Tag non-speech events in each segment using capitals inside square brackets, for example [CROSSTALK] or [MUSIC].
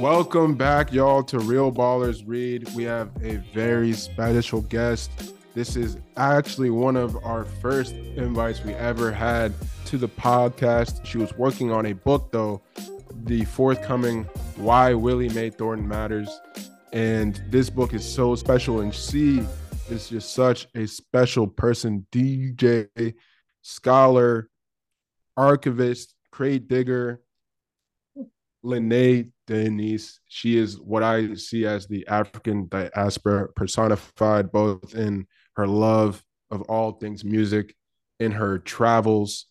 Welcome back, y'all, to Real Ballers Read. We have a very special guest. This is actually one of our first invites we ever had to the podcast. She was working on a book, though, the forthcoming Why Willie Mae Thornton Matters. And this book is so special, and she is just such a special person DJ, scholar, archivist, crate digger, Lynnée Denise. She is what I see as the African diaspora personified, both in her love of all things music, in her travels,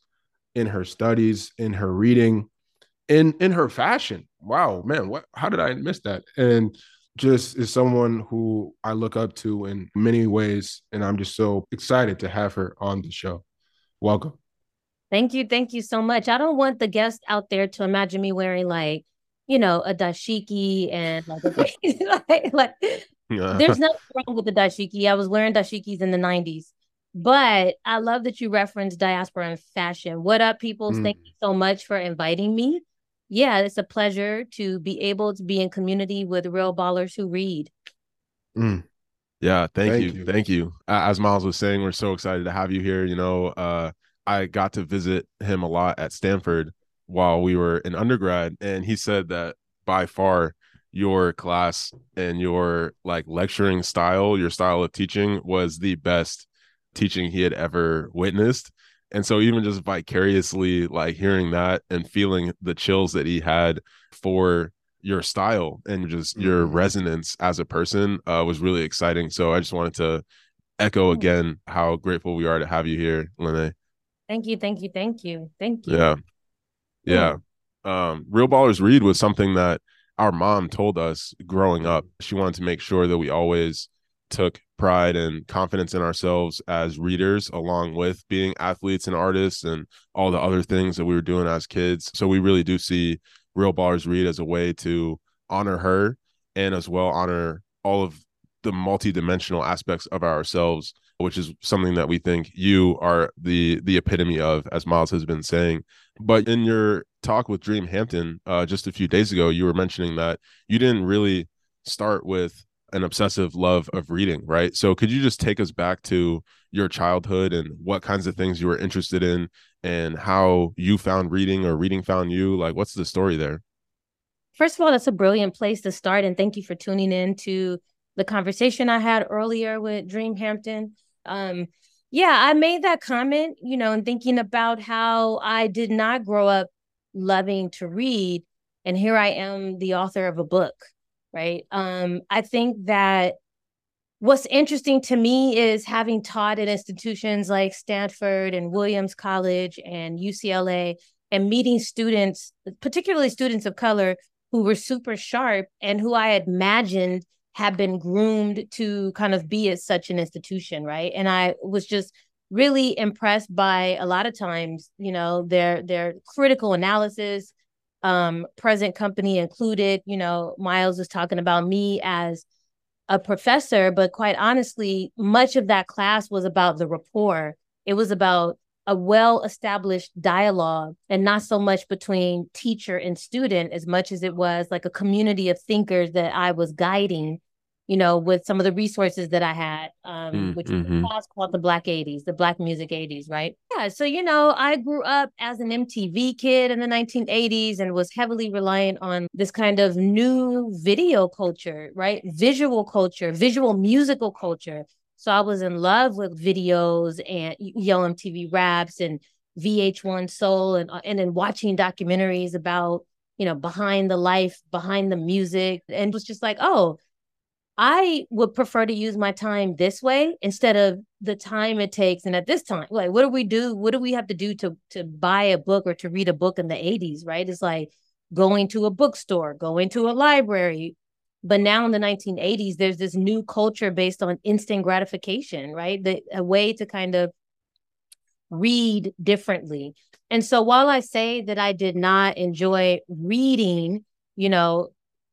in her studies, in her reading, in in her fashion. Wow, man, what how did I miss that? And just is someone who I look up to in many ways, and I'm just so excited to have her on the show. Welcome. Thank you. Thank you so much. I don't want the guest out there to imagine me wearing like, you know, a dashiki and like, [LAUGHS] like, like yeah. there's nothing wrong with the dashiki. I was wearing dashikis in the 90s. But I love that you referenced diaspora and fashion. What up, people? Mm. Thank you so much for inviting me. Yeah, it's a pleasure to be able to be in community with real ballers who read. Mm. Yeah, thank, thank you. you. Thank you. As Miles was saying, we're so excited to have you here. You know, uh, I got to visit him a lot at Stanford while we were in undergrad, and he said that by far your class and your like lecturing style, your style of teaching was the best teaching he had ever witnessed. And so even just vicariously like hearing that and feeling the chills that he had for your style and just mm-hmm. your resonance as a person uh, was really exciting. So I just wanted to echo again how grateful we are to have you here, Lynnée. Thank you, thank you, thank you, thank you. Yeah, yeah. Um, Real Ballers Read was something that our mom told us growing up. She wanted to make sure that we always took pride and confidence in ourselves as readers, along with being athletes and artists and all the other things that we were doing as kids. So we really do see Real Ballers Read as a way to honor her and as well honor all of the multi-dimensional aspects of ourselves which is something that we think you are the the epitome of as miles has been saying but in your talk with dream hampton uh, just a few days ago you were mentioning that you didn't really start with an obsessive love of reading right so could you just take us back to your childhood and what kinds of things you were interested in and how you found reading or reading found you like what's the story there first of all that's a brilliant place to start and thank you for tuning in to the conversation I had earlier with Dream Hampton. Um, yeah, I made that comment, you know, and thinking about how I did not grow up loving to read. And here I am, the author of a book, right? Um, I think that what's interesting to me is having taught at institutions like Stanford and Williams College and UCLA and meeting students, particularly students of color who were super sharp and who I imagined had been groomed to kind of be at such an institution, right? And I was just really impressed by a lot of times, you know, their their critical analysis, um, present company included. You know, Miles was talking about me as a professor, but quite honestly, much of that class was about the rapport. It was about a well established dialogue and not so much between teacher and student as much as it was like a community of thinkers that I was guiding you know, with some of the resources that I had, um, mm, which mm-hmm. was called the Black 80s, the Black Music 80s, right? Yeah. So, you know, I grew up as an MTV kid in the 1980s and was heavily reliant on this kind of new video culture, right? Visual culture, visual musical culture. So I was in love with videos and Yo MTV raps and VH1 Soul and uh, and then watching documentaries about you know behind the life, behind the music, and was just like, oh, I would prefer to use my time this way instead of the time it takes. And at this time, like, what do we do? What do we have to do to to buy a book or to read a book in the 80s, right? It's like going to a bookstore, going to a library. But now in the 1980s, there's this new culture based on instant gratification, right? The, a way to kind of read differently. And so while I say that I did not enjoy reading, you know,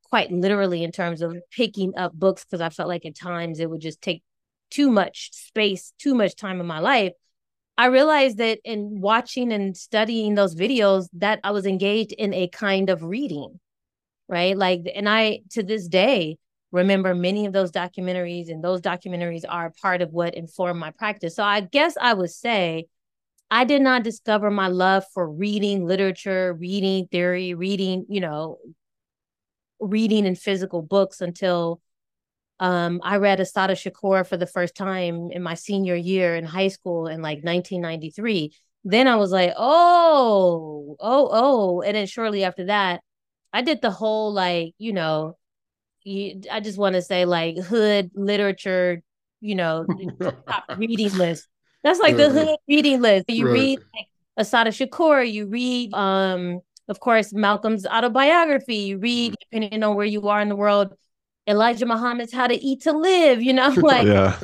quite literally in terms of picking up books because I felt like at times it would just take too much space, too much time in my life. I realized that in watching and studying those videos that I was engaged in a kind of reading, right? Like, and I to this day remember many of those documentaries, and those documentaries are part of what informed my practice. So I guess I would say I did not discover my love for reading literature, reading theory, reading, you know, reading in physical books until um, I read Assata Shakur for the first time in my senior year in high school in like 1993. Then I was like, oh, oh, oh. And then shortly after that, I did the whole like, you know, you, I just want to say like hood literature, you know, [LAUGHS] reading list. That's like the hood reading list. You right. read like Assata Shakur, you read um of course Malcolm's autobiography, you read mm-hmm. depending on where you are in the world, Elijah Muhammad's How to Eat to Live, you know, [LAUGHS] like yeah.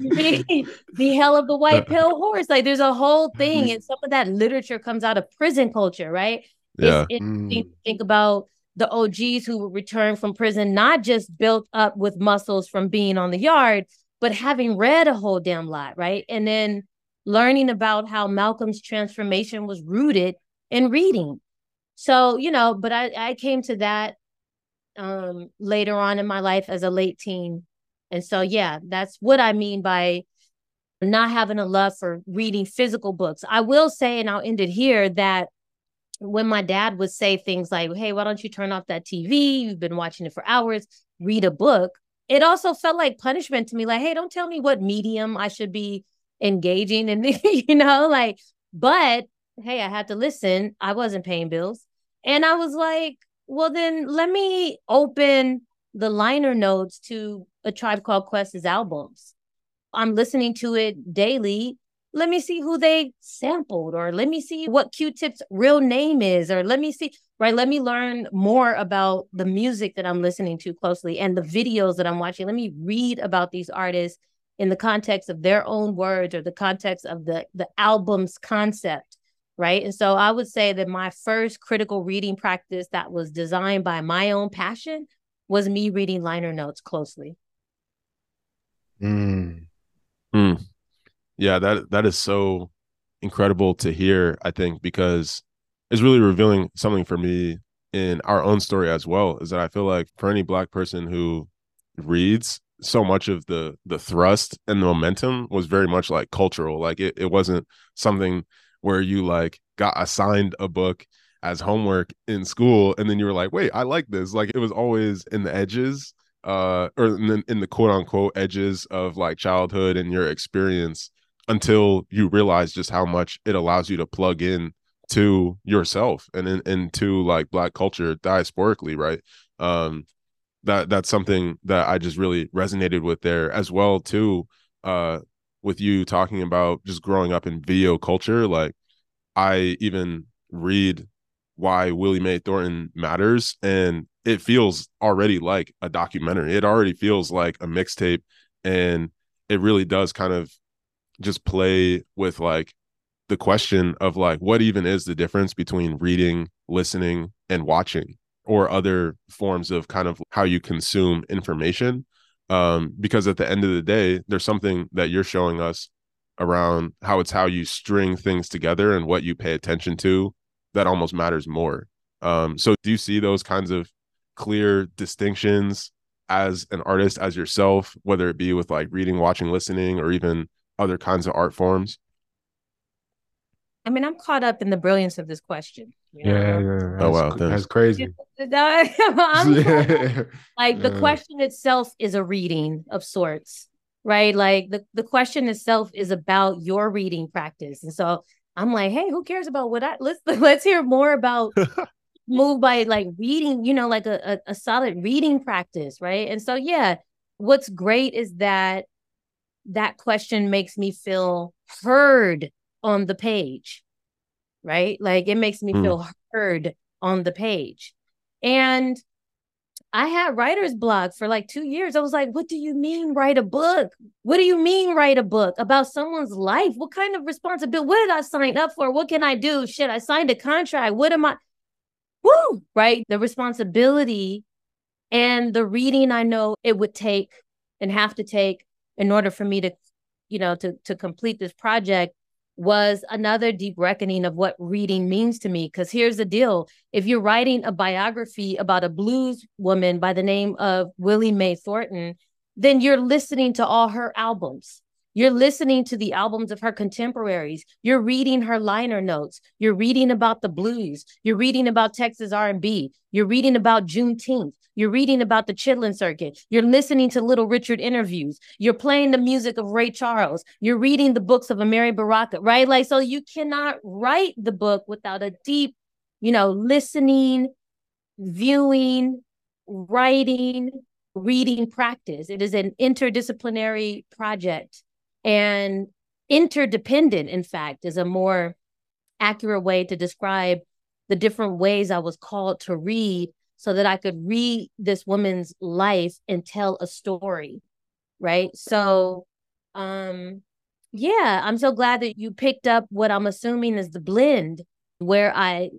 read [LAUGHS] The Hell of the White Pale Horse. Like there's a whole thing, mm-hmm. and some of that literature comes out of prison culture, right? Yeah. It's mm. think about the OGs who return from prison, not just built up with muscles from being on the yard, but having read a whole damn lot, right? And then learning about how Malcolm's transformation was rooted in reading. So, you know, but I, I came to that um later on in my life as a late teen. And so yeah, that's what I mean by not having a love for reading physical books. I will say, and I'll end it here, that when my dad would say things like, Hey, why don't you turn off that TV? You've been watching it for hours, read a book it also felt like punishment to me like hey don't tell me what medium i should be engaging in [LAUGHS] you know like but hey i had to listen. I wasn't paying bills. And i was like well then let me open the liner notes to a tribe called quest's albums. I'm listening to it daily. Let me see who they sampled or let me see what q-tip's real name is or let me see right? Let me learn more about the music that I'm listening to closely and the videos that I'm watching. Let me read about these artists in the context of their own words or the context of the the album's concept, right? And so I would say that my first critical reading practice that was designed by my own passion was me reading liner notes closely. Mm. Mm. Yeah, that that is so incredible to hear, I think, because it's really revealing something for me in our own story as well is that I feel like for any black person who reads so much of the the thrust and the momentum was very much like cultural like it, it wasn't something where you like got assigned a book as homework in school and then you were like wait i like this. Like it was always in the edges uh or in the, in the quote unquote edges of like childhood and your experience until you realize just how much it allows you to plug in to yourself and in, into like black culture diasporically right? Um that that's something that i just really resonated with there as well too uh with you talking about just growing up in video culture like i even read why willie mae thornton matters and it feels already like a documentary it already feels like a mixtape and it really does kind of just play with like the question of like what even is the difference between reading, listening, and watching, or other forms of kind of how you consume information. Um, because at the end of the day, there's something that you're showing us around how it's how you string things together and what you pay attention to that almost matters more. Um, so do you see those kinds of clear distinctions as an artist, as yourself, whether it be with like reading, watching, listening, or even other kinds of art forms? I mean, I'm caught up in the brilliance of this question. You know? Yeah, yeah. Oh wow, that's crazy. [LAUGHS] [LAUGHS] like the question itself is a reading of sorts, right? Like the, the question itself is about your reading practice. And so I'm like, hey, who cares about what I let's [LAUGHS] let's hear more about move by like reading, you know, like a, a, a solid reading practice, right? And so yeah, what's great is that that question makes me feel heard on the page, right? Like it makes me mm. feel heard on the page. And I had writer's block for like two years. I was like, what do you mean write a book? What do you mean write a book about someone's life? What kind of responsibility? What did I sign up for? What can I do? Shit, I signed a contract. What am I? Woo! Right? The responsibility and the reading I know it would take and have to take in order for me to, you know, to to complete this project was another deep reckoning of what reading means to me. Because here's the deal if you're writing a biography about a blues woman by the name of Willie Mae Thornton, then you're listening to all her albums. You're listening to the albums of her contemporaries. You're reading her liner notes. You're reading about the blues. You're reading about Texas R&B. You're reading about Juneteenth. You're reading about the Chitlin Circuit. You're listening to Little Richard interviews. You're playing the music of Ray Charles. You're reading the books of Amiri Baraka, right? Like, so you cannot write the book without a deep, you know, listening, viewing, writing, reading practice. It is an interdisciplinary project and interdependent, in fact, is a more accurate way to describe the different ways I was called to read so that I could read this woman's life and tell a story. Right. So, um, yeah, I'm so glad that you picked up what I'm assuming is the blend where I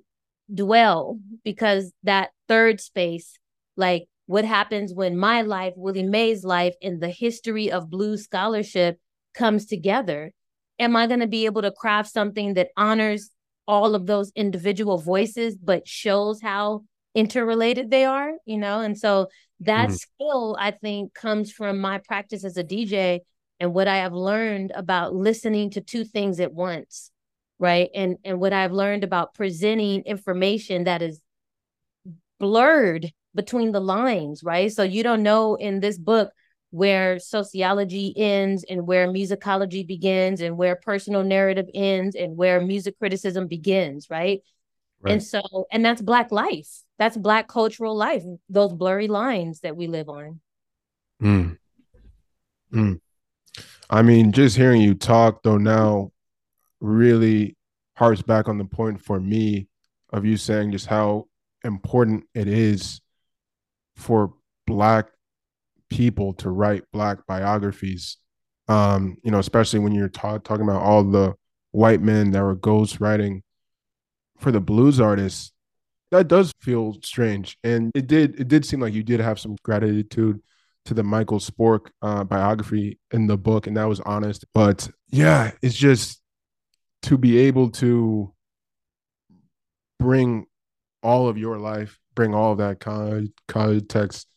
dwell because that third space, like what happens when my life, Willie Mae's life, and the history of blues scholarship comes together? Am I going to be able to craft something that honors all of those individual voices, but shows how interrelated they are, you know? And so that mm-hmm. skill, I think, comes from my practice as a DJ and what I have learned about listening to two things at once, right? And and what I've learned about presenting information that is blurred between the lines, right? So you don't know in this book where sociology ends and where musicology begins and where personal narrative ends and where music criticism begins, right? right? And so, and that's Black life. That's Black cultural life, those blurry lines that we live on. Mm. Mm. I mean, just hearing you talk, though, now really harps back on the point for me of you saying just how important it is for Black people to write black biographies. Um you know especially when you're ta- talking about all the white men that were ghost writing for the blues artists that does feel strange. And it did it did seem like you did have some gratitude to the Michael Spörke uh, biography in the book and that was honest. But yeah it's just to be able to bring all of your life bring all of that con- context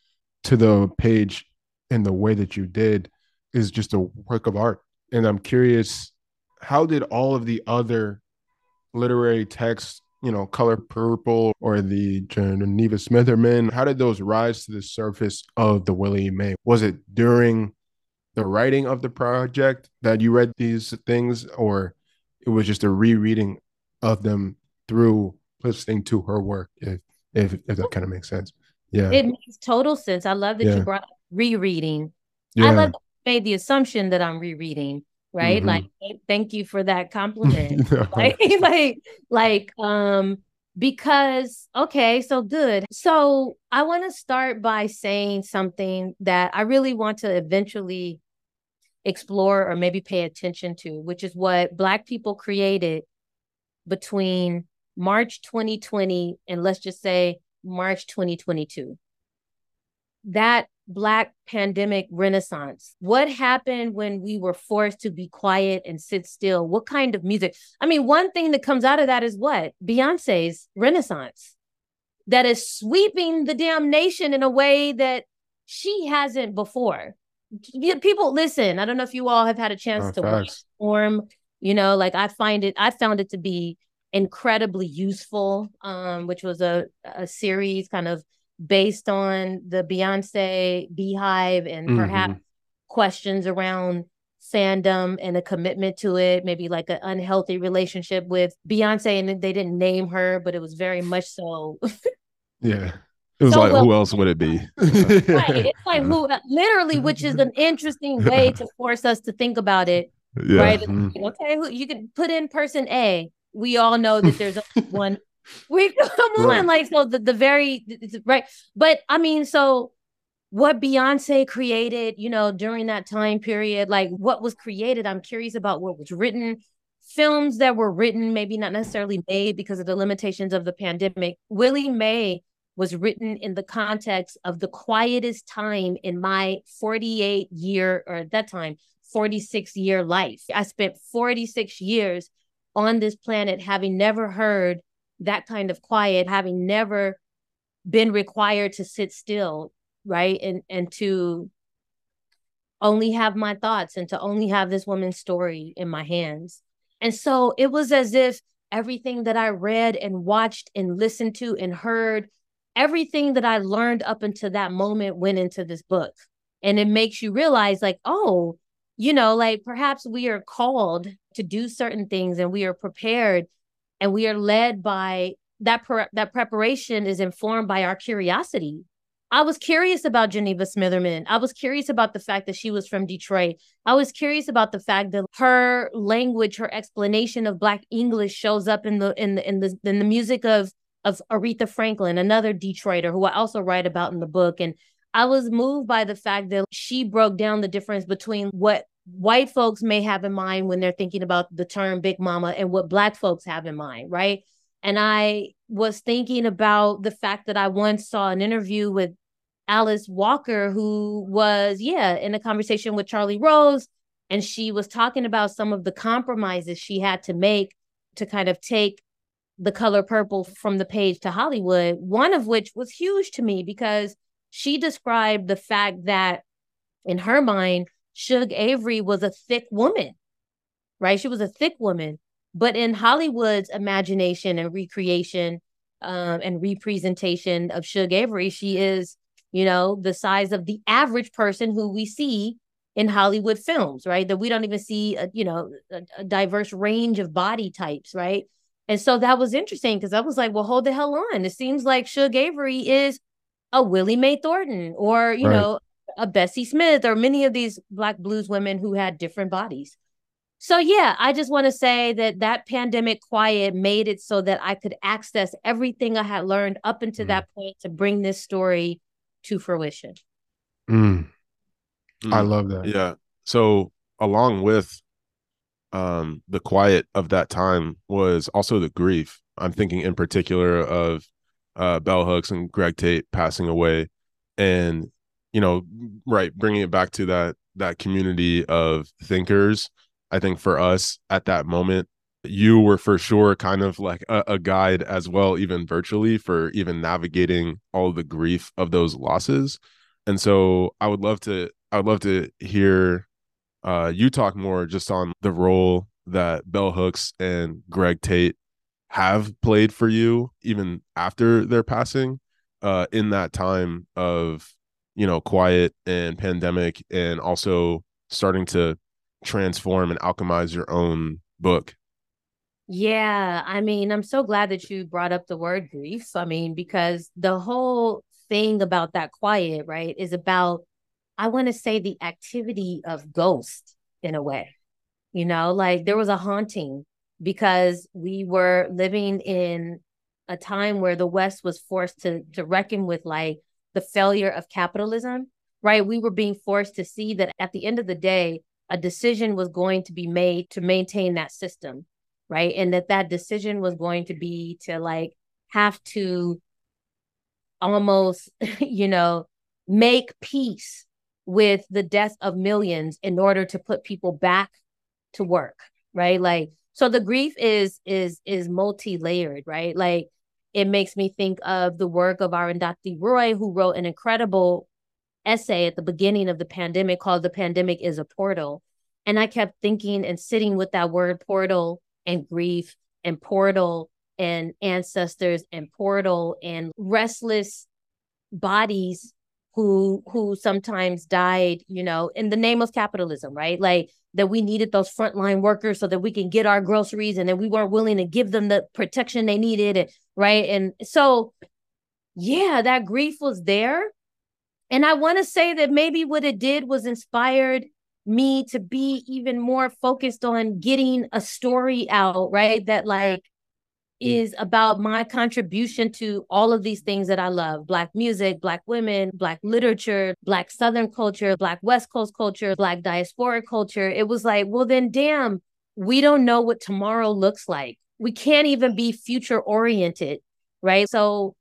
to the page in the way that you did is just a work of art. And I'm curious, how did all of the other literary texts, you know, Color Purple or the Geneva Smitherman, how did those rise to the surface of the Willie Mae? Was it during the writing of the project that you read these things, or it was just a rereading of them through listening to her work, if if, if that kind of makes sense? Yeah. It makes total sense. I love that yeah. you brought up rereading. Yeah. I love that made the assumption that I'm rereading, right? Mm-hmm. Like thank you for that compliment. [LAUGHS] like, [LAUGHS] like, like, um, because okay, so good. So I want to start by saying something that I really want to eventually explore or maybe pay attention to, which is what Black people created between March 2020 and let's just say March 2022. That Black pandemic renaissance. What happened when we were forced to be quiet and sit still? What kind of music? I mean, one thing that comes out of that is what? Beyonce's renaissance that is sweeping the damn nation in a way that she hasn't before. People listen. I don't know if you all have had a chance oh, to watch Swarm. You know, like I find it, I found it to be incredibly useful, um, which was a, a series kind of based on the Beyonce beehive and mm-hmm. perhaps questions around fandom and a commitment to it, maybe like an unhealthy relationship with Beyonce. And they didn't name her, but it was very much so. [LAUGHS] yeah. It was so like, well, who else would it be? [LAUGHS] right. It's like who, literally, which is an interesting way to [LAUGHS] force us to think about it. Yeah. Right. Mm-hmm. Okay. You can put in person A, we all know that there's one. We [LAUGHS] come right. on, like so the the very right, but I mean, so what Beyonce created, you know, during that time period, like what was created. I'm curious about what was written, films that were written, maybe not necessarily made because of the limitations of the pandemic. Willie Mae was written in the context of the quietest time in my 48 year, or at that time, 46 year life. I spent 46 years on this planet having never heard that kind of quiet, having never been required to sit still, right? And and to only have my thoughts and to only have this woman's story in my hands. And so it was as if everything that I read and watched and listened to and heard everything that I learned up until that moment went into this book. And it makes you realize, like, oh, you know, like perhaps we are called to do certain things and we are prepared and we are led by that pre- that preparation is informed by our curiosity. I was curious about Geneva Smitherman. I was curious about the fact that she was from Detroit. I was curious about the fact that her language, her explanation of Black English shows up in the in the in the in the music of of Aretha Franklin, another Detroiter who I also write about in the book. And I was moved by the fact that she broke down the difference between what white folks may have in mind when they're thinking about the term big mama and what black folks have in mind, right? And I was thinking about the fact that I once saw an interview with Alice Walker, who was, yeah, in a conversation with Charlie Rose. And she was talking about some of the compromises she had to make to kind of take the color purple from the page to Hollywood, one of which was huge to me because she described the fact that in her mind, Shug Avery was a thick woman, right? She was a thick woman. But in Hollywood's imagination and recreation um, and representation of Shug Avery, she is, you know, the size of the average person who we see in Hollywood films, right? That we don't even see, a, you know, a, a diverse range of body types, right? And so that was interesting because I was like, well, hold the hell on. It seems like Shug Avery is a Willie Mae Thornton or, you right. know, a Bessie Smith or many of these Black blues women who had different bodies. So, yeah, I just want to say that that pandemic quiet made it so that I could access everything I had learned up until mm. that point to bring this story to fruition. Mm. Mm. I love that. Yeah. So, along with um, the quiet of that time was also the grief. I'm thinking in particular of uh, Bell Hooks and Greg Tate passing away, and you know, right, bringing it back to that that community of thinkers. I think for us at that moment, you were for sure kind of like a, a guide as well, even virtually, for even navigating all the grief of those losses. And so, I would love to, I would love to hear uh, you talk more just on the role that Bell Hooks and Greg Tate have played for you, even after their passing, uh, in that time of you know quiet and pandemic, and also starting to transform and alchemize your own book. Yeah, I mean, I'm so glad that you brought up the word grief. I mean, because the whole thing about that quiet, right, is about I want to say the activity of ghost in a way. You know, like there was a haunting because we were living in a time where the West was forced to to reckon with like the failure of capitalism, right? We were being forced to see that at the end of the day, a decision was going to be made to maintain that system, right? And that that decision was going to be to like have to almost, [LAUGHS] you know, make peace with the death of millions in order to put people back to work right like so the grief is is is multi-layered right like it makes me think of the work of Arundhati Roy who wrote an incredible essay at the beginning of the pandemic called the pandemic is a portal. And i kept thinking and sitting with that word portal and grief and portal and ancestors and portal and restless bodies who who sometimes died, you know, in the name of capitalism, right? Like that we needed those frontline workers so that we can get our groceries and then we weren't willing to give them the protection they needed, and, right? And so yeah, that grief was there. And I want to say that maybe what it did was inspired me to be even more focused on getting a story out, right? That like Mm. is about my contribution to all of these things that I love Black music, Black women, Black literature, Black Southern culture, Black West Coast culture, Black diasporic culture. It was like, well, then, damn, we don't know what tomorrow looks like. We can't even be future oriented, right? So,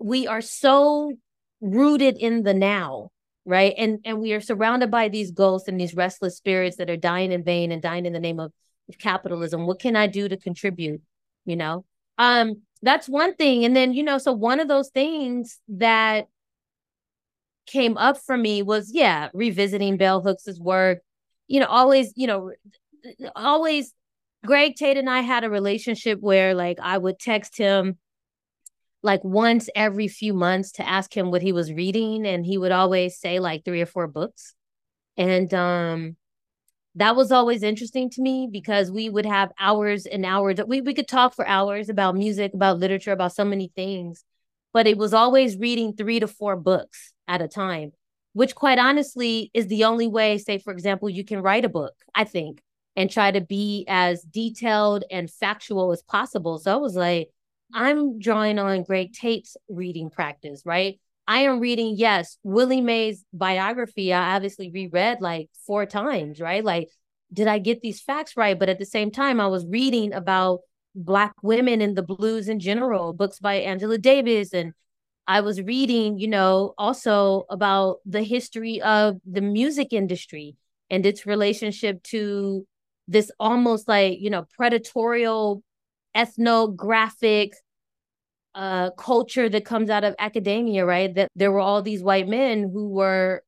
we are so rooted in the now right and and we are surrounded by these ghosts and these restless spirits that are dying in vain and dying in the name of capitalism what can i do to contribute you know um that's one thing. And then you know so one of those things that came up for me was yeah revisiting bell hooks's work. You know always you know always greg tate and i had a relationship where like i would text him like once every few months to ask him what he was reading and he would always say like three or four books. And um that was always interesting to me because we would have hours and hours we, we could talk for hours about music about literature about so many things but it was always reading three to four books at a time which quite honestly is the only way say for example you can write a book i think and try to be as detailed and factual as possible so i was like I'm drawing on Greg Tate's reading practice, right? I am reading, yes, Willie Mae's biography. I obviously reread like four times, right? Like, did I get these facts right? But at the same time, I was reading about Black women in the blues in general, books by Angela Davis. And I was reading, you know, also about the history of the music industry and its relationship to this almost like, you know, predatorial ethnographic uh, culture that comes out of academia, right? That there were all these white men who were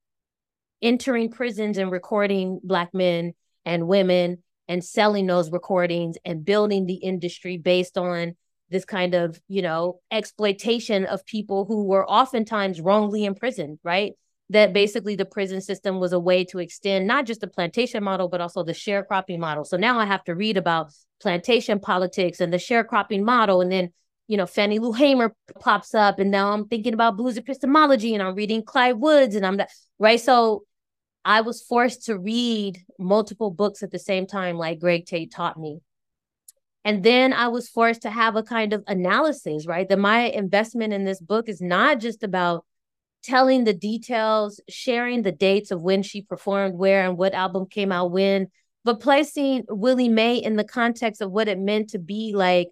entering prisons and recording Black men and women and selling those recordings and building the industry based on this kind of, you know, exploitation of people who were oftentimes wrongly imprisoned, right? That basically the prison system was a way to extend not just the plantation model, but also the sharecropping model. So now I have to read about plantation politics and the sharecropping model. And then, you know, Fannie Lou Hamer pops up. And now I'm thinking about blues epistemology and I'm reading Clyde Woods and I'm that, right. So I was forced to read multiple books at the same time, like Greg Tate taught me. And then I was forced to have a kind of analysis, right? That my investment in this book is not just about telling the details, sharing the dates of when she performed where and what album came out when, but placing Willie Mae in the context of what it meant to be like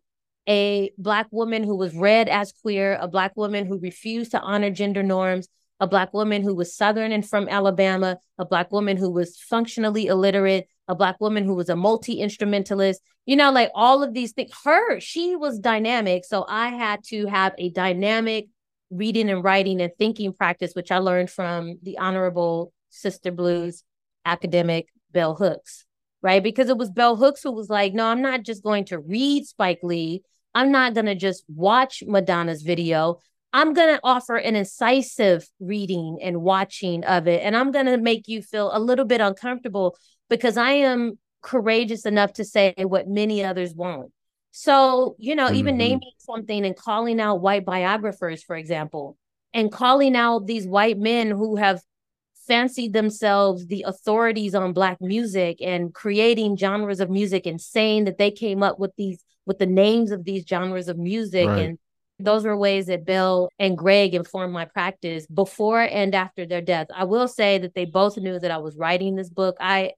a Black woman who was read as queer, a Black woman who refused to honor gender norms, a Black woman who was Southern and from Alabama, a Black woman who was functionally illiterate, a Black woman who was a multi instrumentalist, you know, like all of these things. Her, she was dynamic. So I had to have a dynamic reading and writing and thinking practice, which I learned from the Honorable Sister Blues academic Bell Hooks right? Because it was Bell Hooks who was like, no, I'm not just going to read Spike Lee. I'm not going to just watch Madonna's video. I'm going to offer an incisive reading and watching of it. And I'm going to make you feel a little bit uncomfortable because I am courageous enough to say what many others won't. So, you know, mm-hmm. even naming something and calling out white biographers, for example, and calling out these white men who have fancied themselves the authorities on black music and creating genres of music and saying that they came up with these with the names of these genres of music right. and those were ways that Bell and Greg informed my practice before and after their death. I will say that they both knew that I was writing this book. I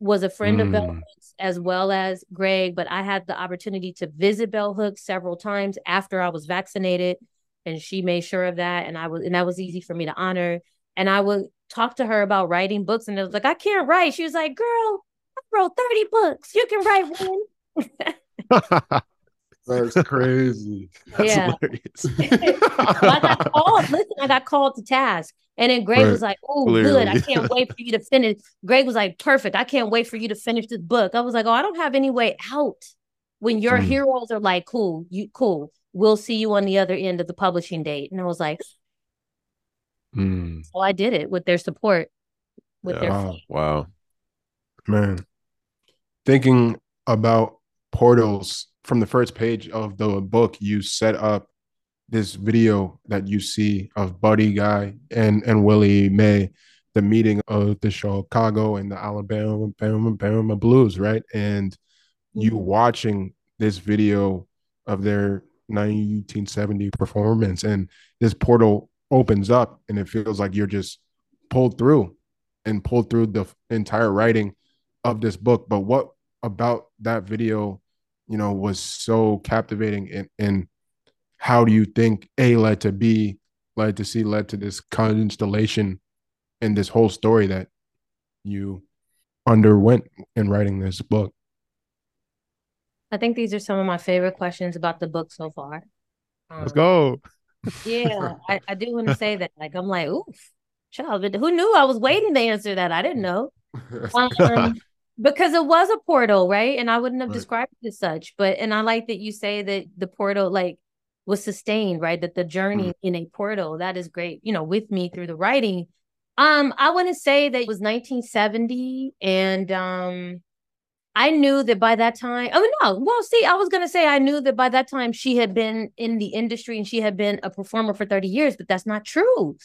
was a friend mm. of Bell. Hooks as well as Greg, but I had the opportunity to visit Bell Hooks several times after I was vaccinated, and she made sure of that. And I was, and that was easy for me to honor. And I would talk to her about writing books, and it was like, I can't write. She was like, Girl, I wrote 30 books. You can write one. [LAUGHS] [LAUGHS] That's crazy. That's yeah. hilarious. [LAUGHS] I got called. Listen, I got called to task. And then Greg right. was like, Oh, good. I can't wait for you to finish. Greg was like, Perfect. I can't wait for you to finish this book. I was like, Oh, I don't have any way out when your mm. heroes are like, Cool, you cool. We'll see you on the other end of the publishing date. And I was like, Mm. So I did it with their support. With yeah. their wow. wow, man. Thinking about portals from the first page of the book, you set up this video that you see of Buddy Guy and and Willie Mae the meeting of the Chicago and the Alabama Alabama Blues, right? And you mm-hmm. watching this video of their 1970 performance and this portal opens up and it feels like you're just pulled through and pulled through the entire writing of this book. But what about that video, you know, was so captivating and, and how do you think A led to B, led to C, led to this constellation and this whole story that you underwent in writing this book? I think these are some of my favorite questions about the book so far. Um, Let's go. Yeah, [LAUGHS] I, I do want to say that. Like, I'm like, oof, child, but who knew I was waiting to answer that? I didn't know. [LAUGHS] Um, because it was a portal, right? And I wouldn't have right. described it as such. But and I like that you say that the portal like was sustained, right? That the journey mm-hmm. in a portal that is great, you know, with me through the writing. Um, I want to say that it was 1970, and um, I knew that by that time. Oh no, well, see, I was gonna say I knew that by that time she had been in the industry and she had been a performer for 30 years, but that's not true.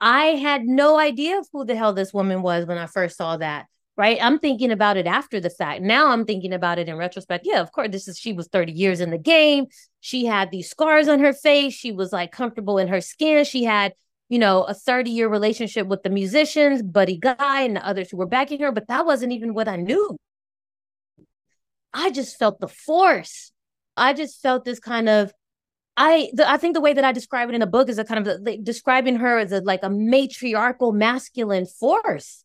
I had no idea who the hell this woman was when I first saw that right? I'm thinking about it after the fact. Now I'm thinking about it in retrospect. Yeah, of course, this is she was 30 years in the game. She had these scars on her face. She was like comfortable in her skin. She had, you know, a 30 year relationship with the musicians, Buddy Guy, and the others who were backing her. But that wasn't even what I knew. I just felt the force. I just felt this kind of I the, I think the way that I describe it in the book is a kind of like, describing her as a like a matriarchal masculine force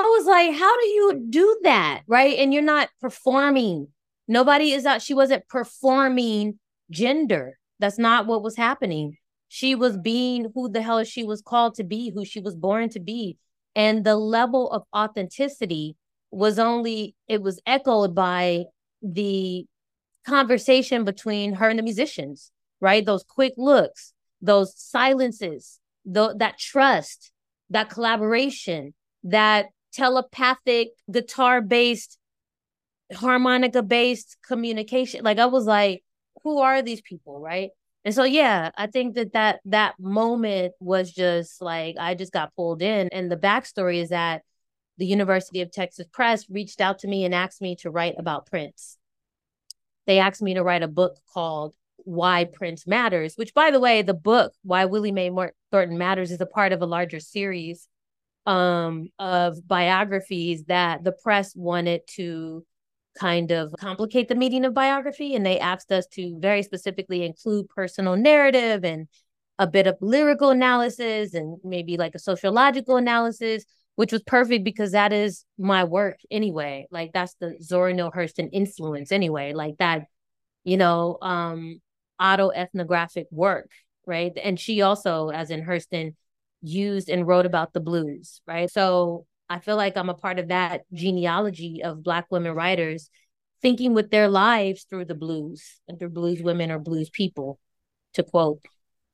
I was like, how do you do that? Right. And you're not performing. Nobody is out. She wasn't performing gender. That's not what was happening. She was being who the hell she was called to be, who she was born to be. And the level of authenticity was only, it was echoed by the conversation between her and the musicians, right? Those quick looks, those silences, the, that trust, that collaboration, that telepathic guitar based harmonica based communication. Like i was like who are these people right? And so yeah i think that that that moment was just like i just got pulled in. And the backstory is that the university of texas press reached out to me and asked me to write about prince. They asked me to write a book called why prince matters which by the way the book why willie mae thornton matters is a part of a larger series um, of biographies that the press wanted to kind of complicate the meaning of biography. And they asked us to very specifically include personal narrative and a bit of lyrical analysis and maybe like a sociological analysis, which was perfect because that is my work anyway. Like that's the Zora Neale Hurston influence anyway. Like that, you know, um, autoethnographic work, right? And she also, as in Hurston, used and wrote about the blues, right? So I feel like I'm a part of that genealogy of Black women writers thinking with their lives through the blues and through blues women or blues people, to quote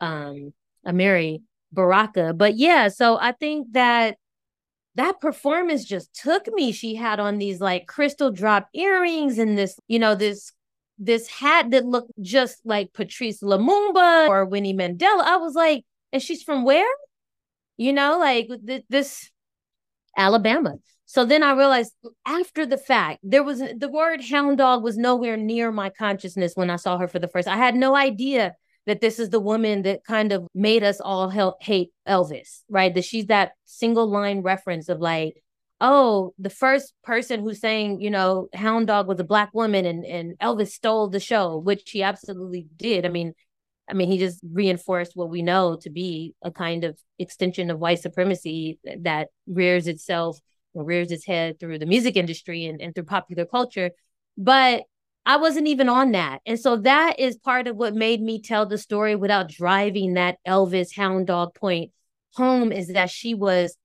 um, Amiri Baraka. But yeah, so I think that that performance just took me. She had on these like crystal drop earrings and this, you know, this this hat that looked just like Patrice Lumumba or Winnie Mandela. I was like, and she's from where? You know, like th- this Alabama. So then I realized after the fact, there was the word hound dog was nowhere near my consciousness when I saw her for the first. I had no idea that this is the woman that kind of made us all hate Elvis, right? That she's that single line reference of like, oh, the first person who's saying, you know, hound dog was a black woman and, and Elvis stole the show, which she absolutely did. I mean, I mean, he just reinforced what we know to be a kind of extension of white supremacy that rears itself or rears its head through the music industry and, and through popular culture. But I wasn't even on that. And so that is part of what made me tell the story without driving that Elvis hound dog point home is that she was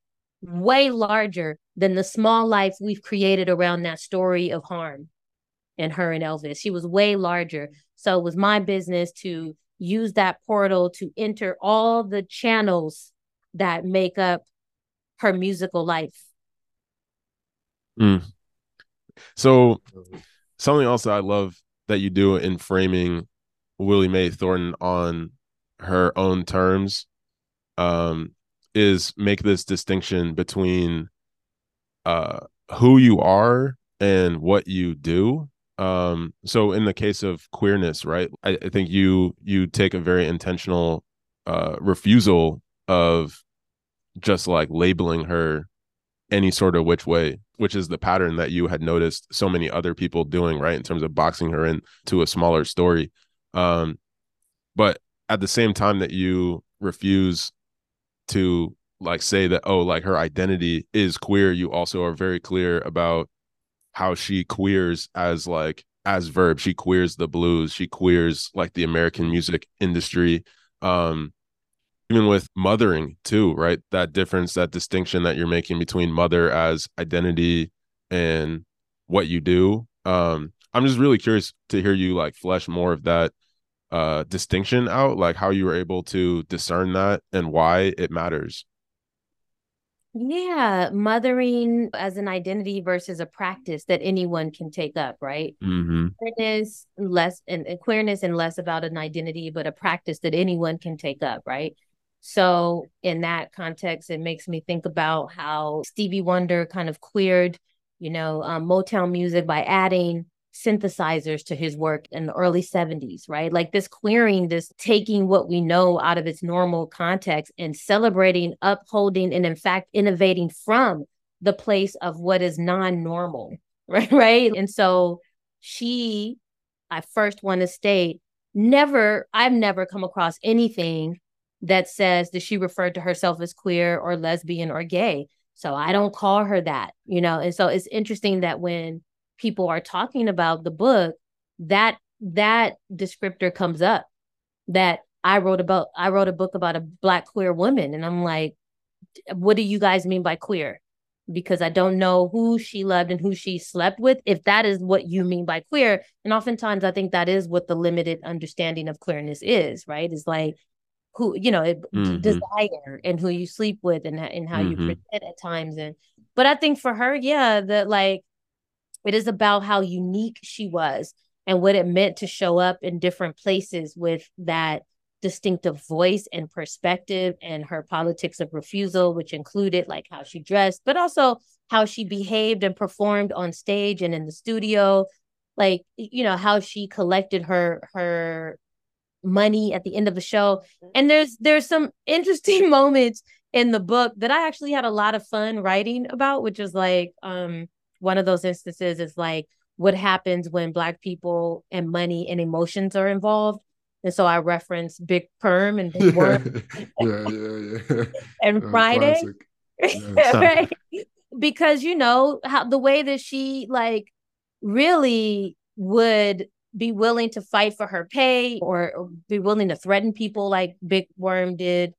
way larger than the small life we've created around that story of harm and her and Elvis. She was way larger. So it was my business to use that portal to enter all the channels that make up her musical life. Mm. So, something else that I love that you do in framing Willie Mae Thornton on her own terms um, is make this distinction between uh, who you are and what you do um so in the case of queerness right I, I, think you you take a very intentional uh refusal of just like labeling her any sort of which way which is the pattern that you had noticed so many other people doing right in terms of boxing her into a smaller story. Um but at the same time that you refuse to like say that oh like her identity is queer you also are very clear about how she queers as like as verb. She queers the blues. She queers like the american music industry. Um even with mothering too right? That difference that distinction that you're making between mother as identity and what you do. Um i'm just really curious to hear you like flesh more of that uh distinction out like how you were able to discern that and why it matters yeah, mothering as an identity versus a practice that anyone can take up, right? mm-hmm. Queerness less and, and queerness and less about an identity, but a practice that anyone can take up, right? So in that context, it makes me think about how Stevie Wonder kind of queered, you know, um, Motown music by adding synthesizers to his work in the early 70s, right? Like this queering, this taking what we know out of its normal context and celebrating, upholding, and in fact, innovating from the place of what is non normal, [LAUGHS] right? Right. And so she, I first want to state, never, I've never come across anything that says that she referred to herself as queer or lesbian or gay. So I don't call her that, you know. And so it's interesting that when people are talking about the book, that that descriptor comes up that I wrote about I wrote a book about a black queer woman and I'm like what do you guys mean by queer? Because I don't know who she loved and who she slept with. If that is what you mean by queer, and oftentimes I think that is what the limited understanding of queerness is, right? Is like who you know mm-hmm. desire and who you sleep with and and how mm-hmm. you present at times and but I think for her, yeah, that like it is about how unique she was and what it meant to show up in different places with that distinctive voice and perspective and her politics of refusal which included like how she dressed but also how she behaved and performed on stage and in the studio. Like you know how she collected her her money at the end of the show. And there's there's some interesting [LAUGHS] moments in the book that I actually had a lot of fun writing about which is like um one of those instances is like what happens when black people and money and emotions are involved. And so I reference Big Perm and Big Worm. [LAUGHS] yeah, yeah, yeah. and [LAUGHS] uh, Friday. [LAUGHS] Yeah. right? Because you know how the way that she like really would be willing to fight for her pay or, or be willing to threaten people like Big Worm did,